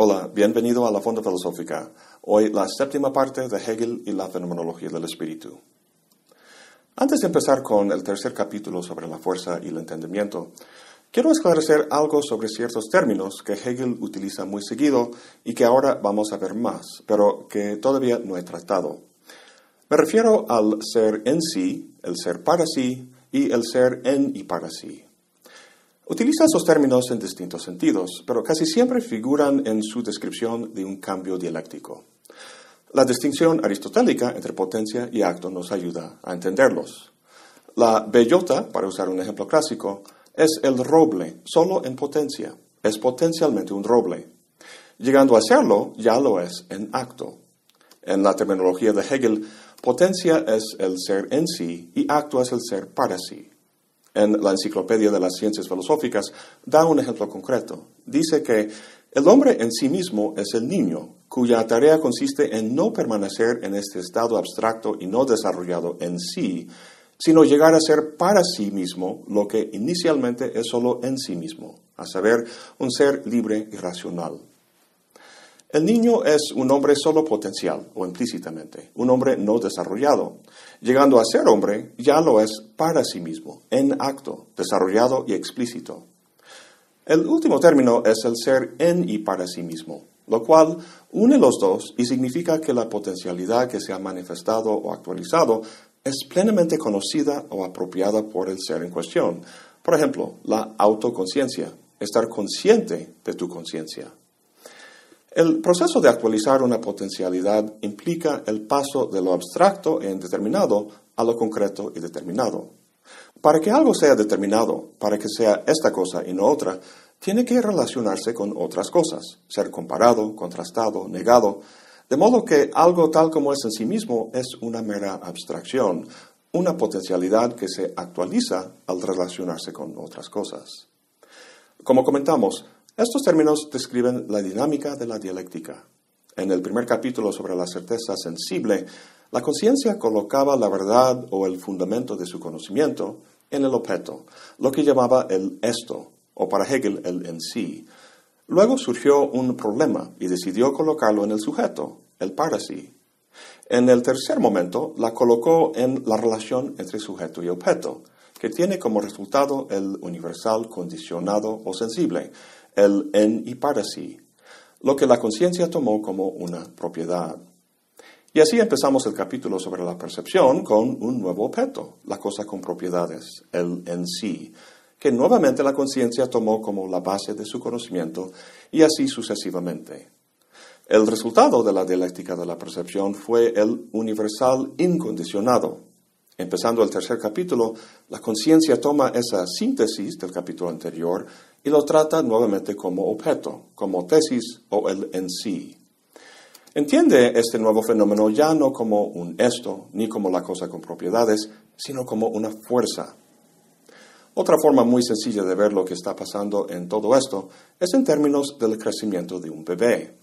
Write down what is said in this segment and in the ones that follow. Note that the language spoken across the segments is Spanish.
Hola, bienvenido a la Fonda Filosófica. Hoy la séptima parte de Hegel y la fenomenología del espíritu. Antes de empezar con el tercer capítulo sobre la fuerza y el entendimiento, quiero esclarecer algo sobre ciertos términos que Hegel utiliza muy seguido y que ahora vamos a ver más, pero que todavía no he tratado. Me refiero al ser en sí, el ser para sí y el ser en y para sí. Utiliza esos términos en distintos sentidos, pero casi siempre figuran en su descripción de un cambio dialéctico. La distinción aristotélica entre potencia y acto nos ayuda a entenderlos. La bellota, para usar un ejemplo clásico, es el roble, solo en potencia. Es potencialmente un roble. Llegando a serlo, ya lo es en acto. En la terminología de Hegel, potencia es el ser en sí y acto es el ser para sí en la Enciclopedia de las Ciencias Filosóficas, da un ejemplo concreto. Dice que el hombre en sí mismo es el niño, cuya tarea consiste en no permanecer en este estado abstracto y no desarrollado en sí, sino llegar a ser para sí mismo lo que inicialmente es solo en sí mismo, a saber, un ser libre y racional. El niño es un hombre solo potencial o implícitamente, un hombre no desarrollado. Llegando a ser hombre, ya lo es para sí mismo, en acto, desarrollado y explícito. El último término es el ser en y para sí mismo, lo cual une los dos y significa que la potencialidad que se ha manifestado o actualizado es plenamente conocida o apropiada por el ser en cuestión. Por ejemplo, la autoconciencia, estar consciente de tu conciencia. El proceso de actualizar una potencialidad implica el paso de lo abstracto e indeterminado a lo concreto y determinado. Para que algo sea determinado, para que sea esta cosa y no otra, tiene que relacionarse con otras cosas, ser comparado, contrastado, negado, de modo que algo tal como es en sí mismo es una mera abstracción, una potencialidad que se actualiza al relacionarse con otras cosas. Como comentamos, estos términos describen la dinámica de la dialéctica. En el primer capítulo sobre la certeza sensible, la conciencia colocaba la verdad o el fundamento de su conocimiento en el objeto, lo que llamaba el esto, o para Hegel el en sí. Luego surgió un problema y decidió colocarlo en el sujeto, el para sí. En el tercer momento la colocó en la relación entre sujeto y objeto, que tiene como resultado el universal condicionado o sensible, el en y para sí, lo que la conciencia tomó como una propiedad. Y así empezamos el capítulo sobre la percepción con un nuevo objeto, la cosa con propiedades, el en sí, que nuevamente la conciencia tomó como la base de su conocimiento y así sucesivamente. El resultado de la dialéctica de la percepción fue el universal incondicionado. Empezando el tercer capítulo, la conciencia toma esa síntesis del capítulo anterior y lo trata nuevamente como objeto, como tesis o el en sí. Entiende este nuevo fenómeno ya no como un esto, ni como la cosa con propiedades, sino como una fuerza. Otra forma muy sencilla de ver lo que está pasando en todo esto es en términos del crecimiento de un bebé.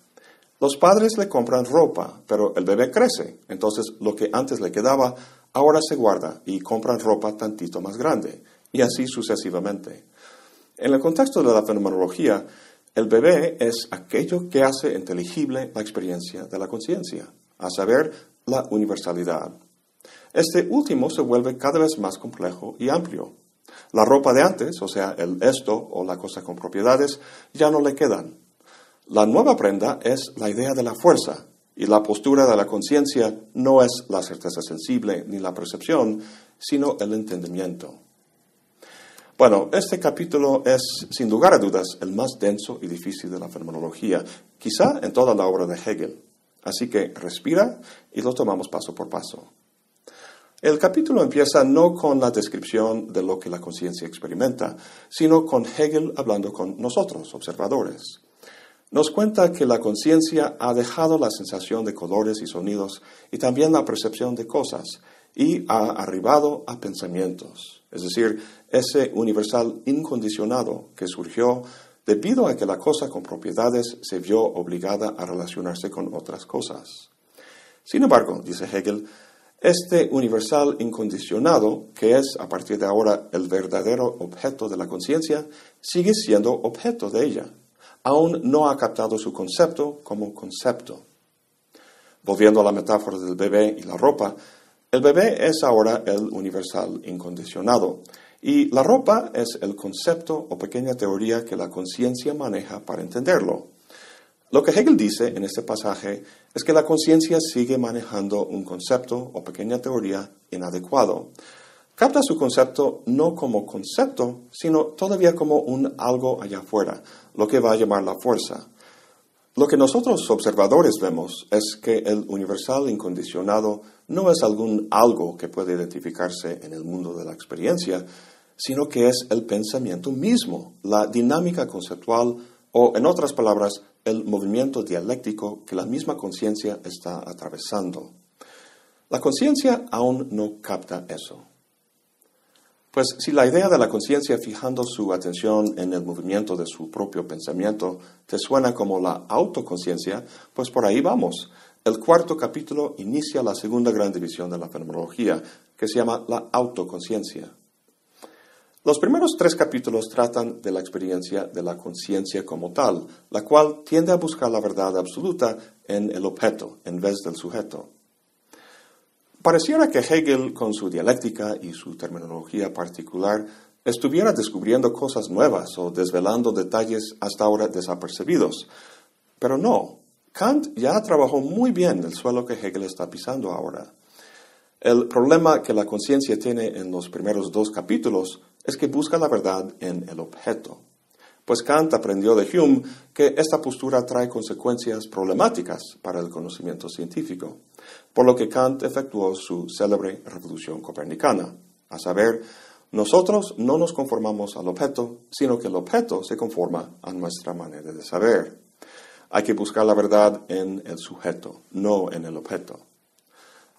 Los padres le compran ropa, pero el bebé crece, entonces lo que antes le quedaba ahora se guarda y compran ropa tantito más grande, y así sucesivamente. En el contexto de la fenomenología, el bebé es aquello que hace inteligible la experiencia de la conciencia, a saber, la universalidad. Este último se vuelve cada vez más complejo y amplio. La ropa de antes, o sea, el esto o la cosa con propiedades, ya no le quedan. La nueva prenda es la idea de la fuerza, y la postura de la conciencia no es la certeza sensible ni la percepción, sino el entendimiento. Bueno, este capítulo es, sin lugar a dudas, el más denso y difícil de la fenomenología, quizá en toda la obra de Hegel. Así que respira y lo tomamos paso por paso. El capítulo empieza no con la descripción de lo que la conciencia experimenta, sino con Hegel hablando con nosotros, observadores. Nos cuenta que la conciencia ha dejado la sensación de colores y sonidos y también la percepción de cosas y ha arribado a pensamientos, es decir, ese universal incondicionado que surgió debido a que la cosa con propiedades se vio obligada a relacionarse con otras cosas. Sin embargo, dice Hegel, este universal incondicionado, que es a partir de ahora el verdadero objeto de la conciencia, sigue siendo objeto de ella, aún no ha captado su concepto como concepto. Volviendo a la metáfora del bebé y la ropa, el bebé es ahora el universal incondicionado y la ropa es el concepto o pequeña teoría que la conciencia maneja para entenderlo. Lo que Hegel dice en este pasaje es que la conciencia sigue manejando un concepto o pequeña teoría inadecuado. Capta su concepto no como concepto, sino todavía como un algo allá afuera, lo que va a llamar la fuerza. Lo que nosotros observadores vemos es que el universal incondicionado no es algún algo que puede identificarse en el mundo de la experiencia, sino que es el pensamiento mismo, la dinámica conceptual o, en otras palabras, el movimiento dialéctico que la misma conciencia está atravesando. La conciencia aún no capta eso. Pues si la idea de la conciencia fijando su atención en el movimiento de su propio pensamiento te suena como la autoconciencia, pues por ahí vamos. El cuarto capítulo inicia la segunda gran división de la fenomenología, que se llama la autoconciencia. Los primeros tres capítulos tratan de la experiencia de la conciencia como tal, la cual tiende a buscar la verdad absoluta en el objeto en vez del sujeto. Pareciera que Hegel, con su dialéctica y su terminología particular, estuviera descubriendo cosas nuevas o desvelando detalles hasta ahora desapercibidos. Pero no, Kant ya trabajó muy bien el suelo que Hegel está pisando ahora. El problema que la conciencia tiene en los primeros dos capítulos es que busca la verdad en el objeto pues Kant aprendió de Hume que esta postura trae consecuencias problemáticas para el conocimiento científico, por lo que Kant efectuó su célebre revolución copernicana, a saber, nosotros no nos conformamos al objeto, sino que el objeto se conforma a nuestra manera de saber. Hay que buscar la verdad en el sujeto, no en el objeto.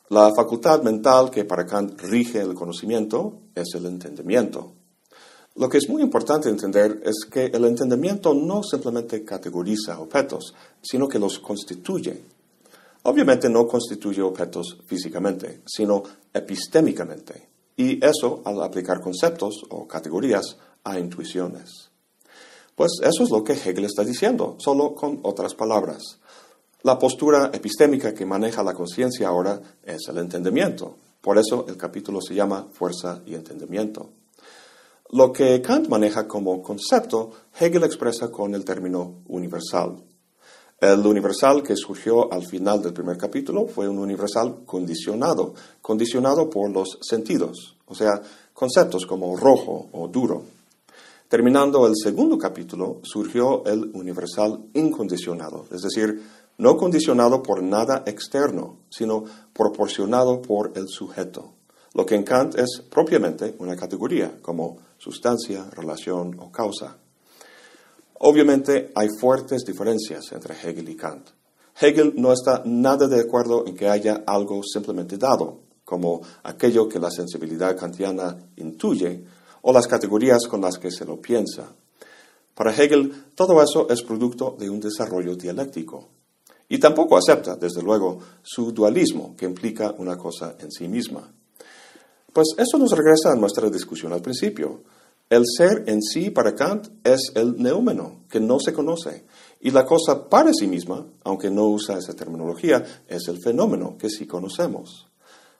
La facultad mental que para Kant rige el conocimiento es el entendimiento. Lo que es muy importante entender es que el entendimiento no simplemente categoriza objetos, sino que los constituye. Obviamente no constituye objetos físicamente, sino epistémicamente, y eso al aplicar conceptos o categorías a intuiciones. Pues eso es lo que Hegel está diciendo, solo con otras palabras. La postura epistémica que maneja la conciencia ahora es el entendimiento. Por eso el capítulo se llama Fuerza y Entendimiento. Lo que Kant maneja como concepto, Hegel expresa con el término universal. El universal que surgió al final del primer capítulo fue un universal condicionado, condicionado por los sentidos, o sea, conceptos como rojo o duro. Terminando el segundo capítulo, surgió el universal incondicionado, es decir, no condicionado por nada externo, sino proporcionado por el sujeto. Lo que en Kant es propiamente una categoría, como sustancia, relación o causa. Obviamente hay fuertes diferencias entre Hegel y Kant. Hegel no está nada de acuerdo en que haya algo simplemente dado, como aquello que la sensibilidad kantiana intuye o las categorías con las que se lo piensa. Para Hegel, todo eso es producto de un desarrollo dialéctico. Y tampoco acepta, desde luego, su dualismo, que implica una cosa en sí misma. Pues eso nos regresa a nuestra discusión al principio. El ser en sí para Kant es el neúmeno, que no se conoce. Y la cosa para sí misma, aunque no usa esa terminología, es el fenómeno que sí conocemos.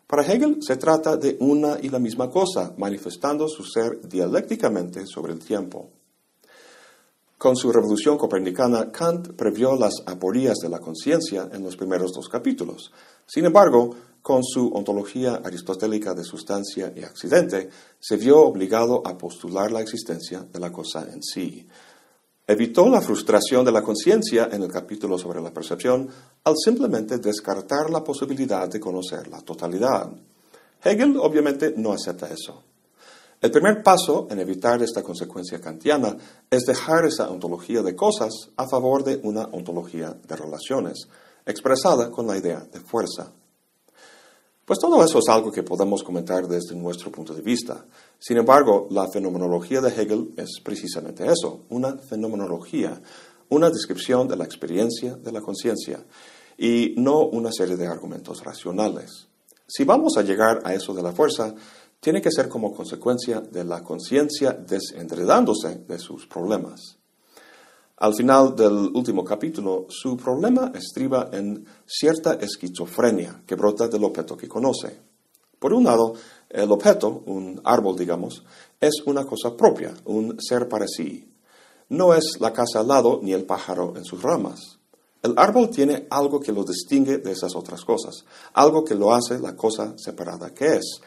Para Hegel se trata de una y la misma cosa, manifestando su ser dialécticamente sobre el tiempo. Con su revolución copernicana, Kant previó las aporías de la conciencia en los primeros dos capítulos. Sin embargo, con su ontología aristotélica de sustancia y accidente, se vio obligado a postular la existencia de la cosa en sí. Evitó la frustración de la conciencia en el capítulo sobre la percepción al simplemente descartar la posibilidad de conocer la totalidad. Hegel obviamente no acepta eso. El primer paso en evitar esta consecuencia kantiana es dejar esa ontología de cosas a favor de una ontología de relaciones, expresada con la idea de fuerza. Pues todo eso es algo que podemos comentar desde nuestro punto de vista. Sin embargo, la fenomenología de Hegel es precisamente eso, una fenomenología, una descripción de la experiencia de la conciencia y no una serie de argumentos racionales. Si vamos a llegar a eso de la fuerza, tiene que ser como consecuencia de la conciencia desenredándose de sus problemas. Al final del último capítulo, su problema estriba en cierta esquizofrenia que brota del objeto que conoce. Por un lado, el objeto, un árbol digamos, es una cosa propia, un ser para sí. No es la casa al lado ni el pájaro en sus ramas. El árbol tiene algo que lo distingue de esas otras cosas, algo que lo hace la cosa separada que es.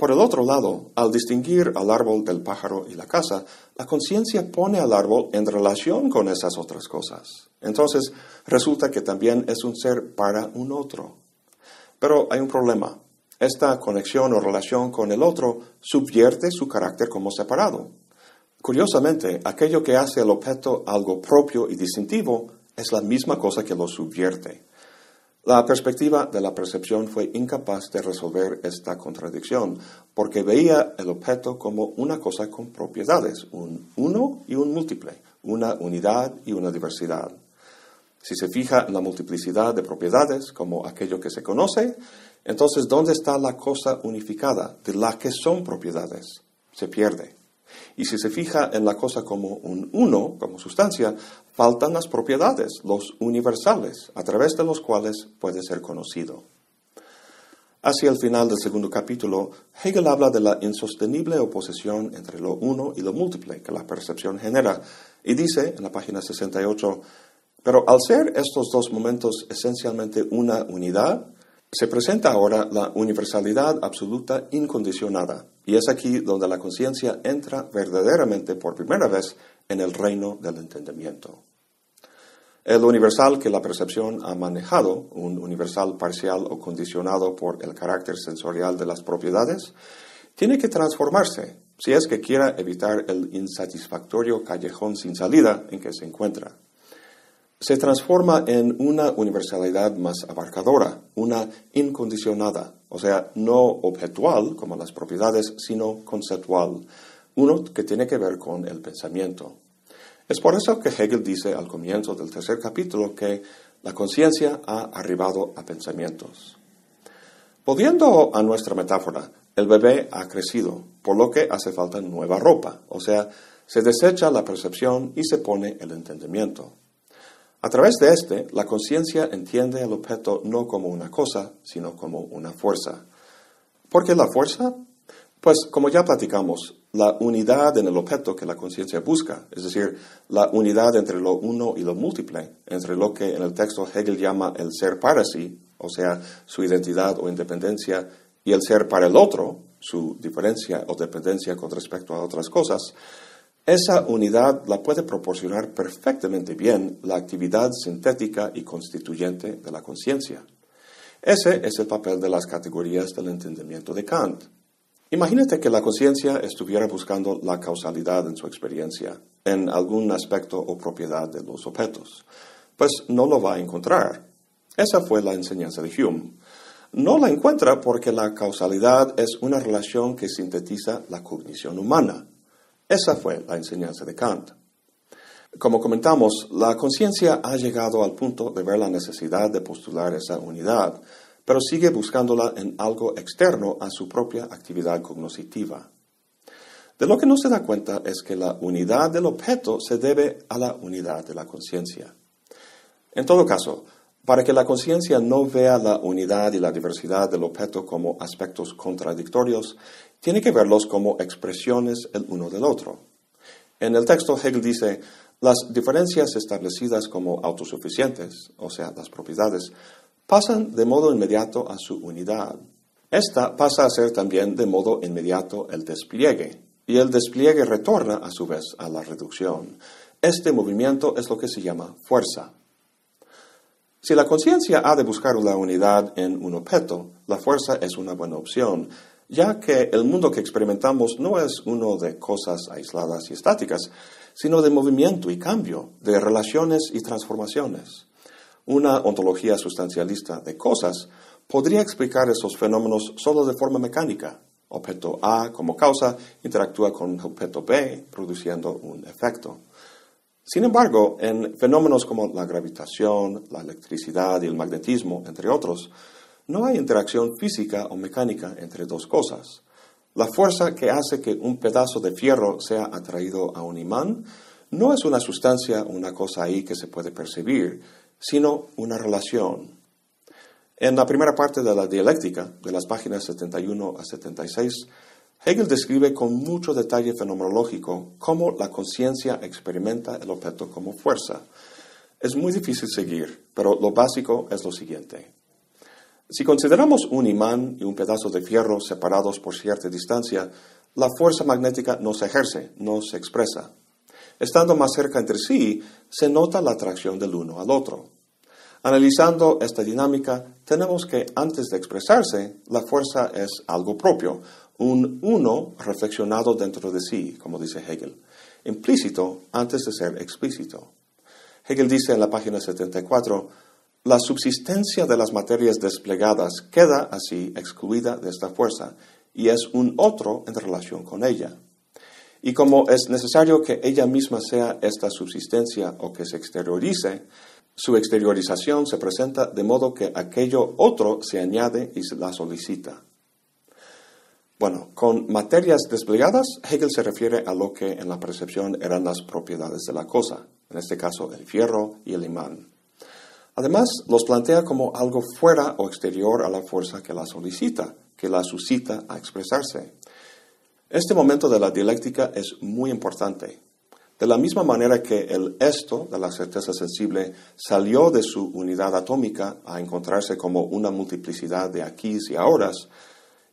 Por el otro lado, al distinguir al árbol del pájaro y la casa, la conciencia pone al árbol en relación con esas otras cosas. Entonces, resulta que también es un ser para un otro. Pero hay un problema. Esta conexión o relación con el otro subvierte su carácter como separado. Curiosamente, aquello que hace al objeto algo propio y distintivo es la misma cosa que lo subvierte. La perspectiva de la percepción fue incapaz de resolver esta contradicción, porque veía el objeto como una cosa con propiedades, un uno y un múltiple, una unidad y una diversidad. Si se fija en la multiplicidad de propiedades como aquello que se conoce, entonces ¿dónde está la cosa unificada de la que son propiedades? Se pierde. Y si se fija en la cosa como un uno, como sustancia, faltan las propiedades, los universales, a través de los cuales puede ser conocido. Hacia el final del segundo capítulo, Hegel habla de la insostenible oposición entre lo uno y lo múltiple que la percepción genera, y dice en la página 68, pero al ser estos dos momentos esencialmente una unidad, se presenta ahora la universalidad absoluta incondicionada, y es aquí donde la conciencia entra verdaderamente por primera vez en el reino del entendimiento. El universal que la percepción ha manejado, un universal parcial o condicionado por el carácter sensorial de las propiedades, tiene que transformarse si es que quiera evitar el insatisfactorio callejón sin salida en que se encuentra se transforma en una universalidad más abarcadora, una incondicionada, o sea, no objetual como las propiedades, sino conceptual, uno que tiene que ver con el pensamiento. Es por eso que Hegel dice al comienzo del tercer capítulo que la conciencia ha arribado a pensamientos. Volviendo a nuestra metáfora, el bebé ha crecido, por lo que hace falta nueva ropa, o sea, se desecha la percepción y se pone el entendimiento. A través de este, la conciencia entiende el objeto no como una cosa, sino como una fuerza. ¿Por qué la fuerza? Pues como ya platicamos, la unidad en el objeto que la conciencia busca, es decir, la unidad entre lo uno y lo múltiple, entre lo que en el texto Hegel llama el ser para sí, o sea, su identidad o independencia, y el ser para el otro, su diferencia o dependencia con respecto a otras cosas, esa unidad la puede proporcionar perfectamente bien la actividad sintética y constituyente de la conciencia. Ese es el papel de las categorías del entendimiento de Kant. Imagínate que la conciencia estuviera buscando la causalidad en su experiencia, en algún aspecto o propiedad de los objetos. Pues no lo va a encontrar. Esa fue la enseñanza de Hume. No la encuentra porque la causalidad es una relación que sintetiza la cognición humana. Esa fue la enseñanza de Kant. Como comentamos, la conciencia ha llegado al punto de ver la necesidad de postular esa unidad, pero sigue buscándola en algo externo a su propia actividad cognoscitiva. De lo que no se da cuenta es que la unidad del objeto se debe a la unidad de la conciencia. En todo caso, para que la conciencia no vea la unidad y la diversidad del objeto como aspectos contradictorios, tiene que verlos como expresiones el uno del otro. En el texto Hegel dice, las diferencias establecidas como autosuficientes, o sea, las propiedades, pasan de modo inmediato a su unidad. Esta pasa a ser también de modo inmediato el despliegue, y el despliegue retorna a su vez a la reducción. Este movimiento es lo que se llama fuerza. Si la conciencia ha de buscar la unidad en un objeto, la fuerza es una buena opción, ya que el mundo que experimentamos no es uno de cosas aisladas y estáticas, sino de movimiento y cambio, de relaciones y transformaciones. Una ontología sustancialista de cosas podría explicar esos fenómenos solo de forma mecánica. Objeto A como causa interactúa con objeto B, produciendo un efecto. Sin embargo, en fenómenos como la gravitación, la electricidad y el magnetismo, entre otros, no hay interacción física o mecánica entre dos cosas. La fuerza que hace que un pedazo de fierro sea atraído a un imán no es una sustancia, una cosa ahí que se puede percibir, sino una relación. En la primera parte de la dialéctica, de las páginas 71 a 76, Hegel describe con mucho detalle fenomenológico cómo la conciencia experimenta el objeto como fuerza. Es muy difícil seguir, pero lo básico es lo siguiente. Si consideramos un imán y un pedazo de fierro separados por cierta distancia, la fuerza magnética no se ejerce, no se expresa. Estando más cerca entre sí, se nota la atracción del uno al otro. Analizando esta dinámica, tenemos que antes de expresarse, la fuerza es algo propio, un uno reflexionado dentro de sí, como dice Hegel, implícito antes de ser explícito. Hegel dice en la página 74, la subsistencia de las materias desplegadas queda así excluida de esta fuerza y es un otro en relación con ella. Y como es necesario que ella misma sea esta subsistencia o que se exteriorice, su exteriorización se presenta de modo que aquello otro se añade y se la solicita. Bueno, con materias desplegadas, Hegel se refiere a lo que en la percepción eran las propiedades de la cosa, en este caso el fierro y el imán. Además, los plantea como algo fuera o exterior a la fuerza que la solicita, que la suscita a expresarse. Este momento de la dialéctica es muy importante. De la misma manera que el esto de la certeza sensible salió de su unidad atómica a encontrarse como una multiplicidad de aquí y ahora,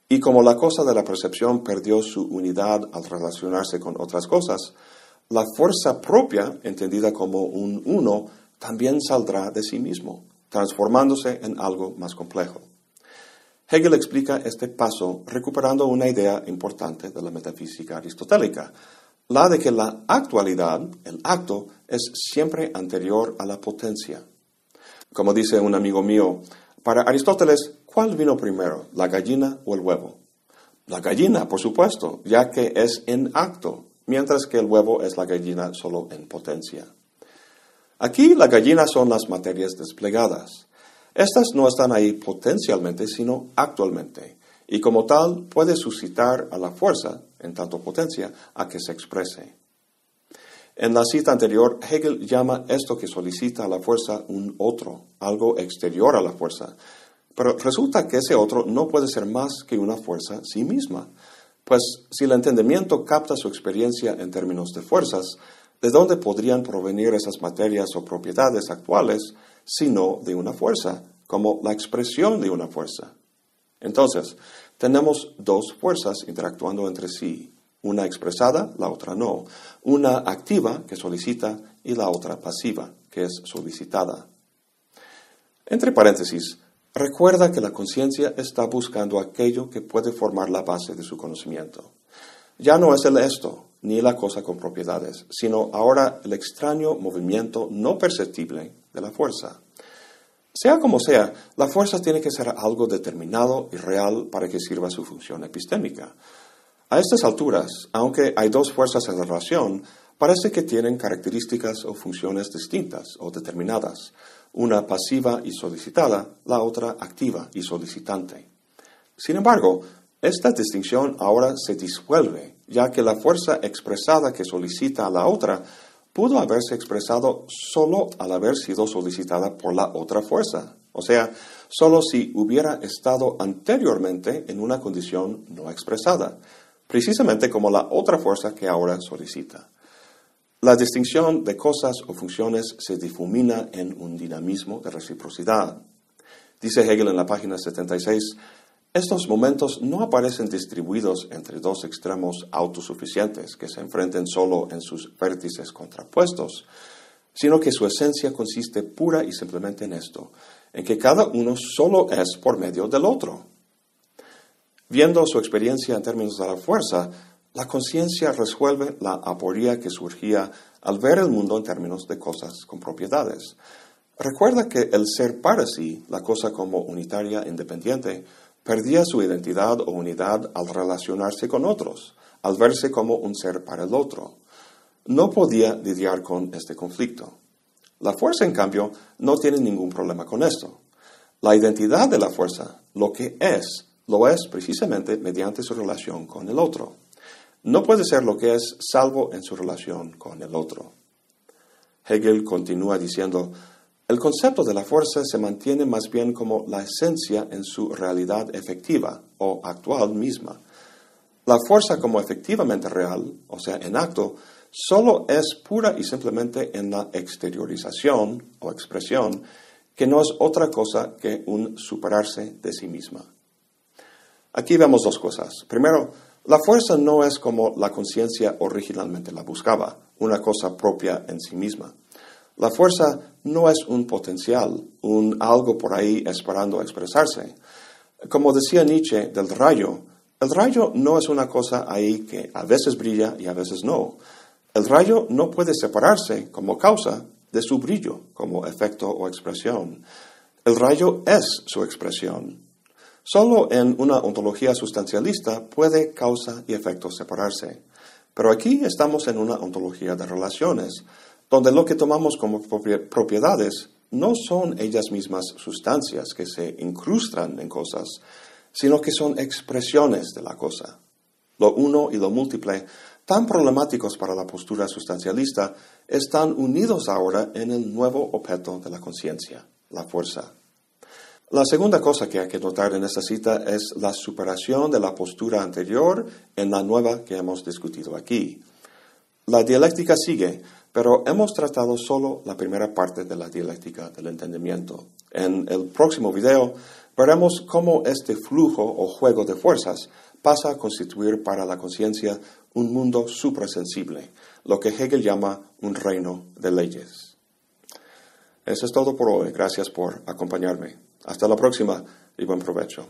y como la cosa de la percepción perdió su unidad al relacionarse con otras cosas, la fuerza propia, entendida como un uno, también saldrá de sí mismo, transformándose en algo más complejo. Hegel explica este paso recuperando una idea importante de la metafísica aristotélica, la de que la actualidad, el acto, es siempre anterior a la potencia. Como dice un amigo mío, para Aristóteles, ¿cuál vino primero, la gallina o el huevo? La gallina, por supuesto, ya que es en acto, mientras que el huevo es la gallina solo en potencia. Aquí la gallina son las materias desplegadas. Estas no están ahí potencialmente, sino actualmente, y como tal puede suscitar a la fuerza, en tanto potencia, a que se exprese. En la cita anterior, Hegel llama esto que solicita a la fuerza un otro, algo exterior a la fuerza. Pero resulta que ese otro no puede ser más que una fuerza sí misma. Pues si el entendimiento capta su experiencia en términos de fuerzas, ¿de dónde podrían provenir esas materias o propiedades actuales sino de una fuerza, como la expresión de una fuerza? Entonces, tenemos dos fuerzas interactuando entre sí, una expresada, la otra no, una activa que solicita y la otra pasiva que es solicitada. Entre paréntesis, recuerda que la conciencia está buscando aquello que puede formar la base de su conocimiento. Ya no es el esto, ni la cosa con propiedades, sino ahora el extraño movimiento no perceptible de la fuerza. Sea como sea, la fuerza tiene que ser algo determinado y real para que sirva su función epistémica. A estas alturas, aunque hay dos fuerzas en relación, parece que tienen características o funciones distintas o determinadas, una pasiva y solicitada, la otra activa y solicitante. Sin embargo, esta distinción ahora se disuelve, ya que la fuerza expresada que solicita a la otra pudo haberse expresado solo al haber sido solicitada por la otra fuerza, o sea, solo si hubiera estado anteriormente en una condición no expresada, precisamente como la otra fuerza que ahora solicita. La distinción de cosas o funciones se difumina en un dinamismo de reciprocidad. Dice Hegel en la página 76, estos momentos no aparecen distribuidos entre dos extremos autosuficientes que se enfrenten solo en sus vértices contrapuestos, sino que su esencia consiste pura y simplemente en esto, en que cada uno solo es por medio del otro. Viendo su experiencia en términos de la fuerza, la conciencia resuelve la aporía que surgía al ver el mundo en términos de cosas con propiedades. Recuerda que el ser para sí, la cosa como unitaria independiente, Perdía su identidad o unidad al relacionarse con otros, al verse como un ser para el otro. No podía lidiar con este conflicto. La fuerza, en cambio, no tiene ningún problema con esto. La identidad de la fuerza, lo que es, lo es precisamente mediante su relación con el otro. No puede ser lo que es salvo en su relación con el otro. Hegel continúa diciendo, el concepto de la fuerza se mantiene más bien como la esencia en su realidad efectiva o actual misma. La fuerza como efectivamente real, o sea, en acto, solo es pura y simplemente en la exteriorización o expresión, que no es otra cosa que un superarse de sí misma. Aquí vemos dos cosas. Primero, la fuerza no es como la conciencia originalmente la buscaba, una cosa propia en sí misma. La fuerza no es un potencial, un algo por ahí esperando expresarse. Como decía Nietzsche del rayo, el rayo no es una cosa ahí que a veces brilla y a veces no. El rayo no puede separarse como causa de su brillo, como efecto o expresión. El rayo es su expresión. Solo en una ontología sustancialista puede causa y efecto separarse. Pero aquí estamos en una ontología de relaciones, donde lo que tomamos como propiedades no son ellas mismas sustancias que se incrustan en cosas, sino que son expresiones de la cosa. Lo uno y lo múltiple, tan problemáticos para la postura sustancialista, están unidos ahora en el nuevo objeto de la conciencia, la fuerza. La segunda cosa que hay que notar en esta cita es la superación de la postura anterior en la nueva que hemos discutido aquí. La dialéctica sigue, pero hemos tratado solo la primera parte de la dialéctica del entendimiento. En el próximo video veremos cómo este flujo o juego de fuerzas pasa a constituir para la conciencia un mundo suprasensible, lo que Hegel llama un reino de leyes. Eso es todo por hoy. Gracias por acompañarme. Hasta la próxima y buen provecho.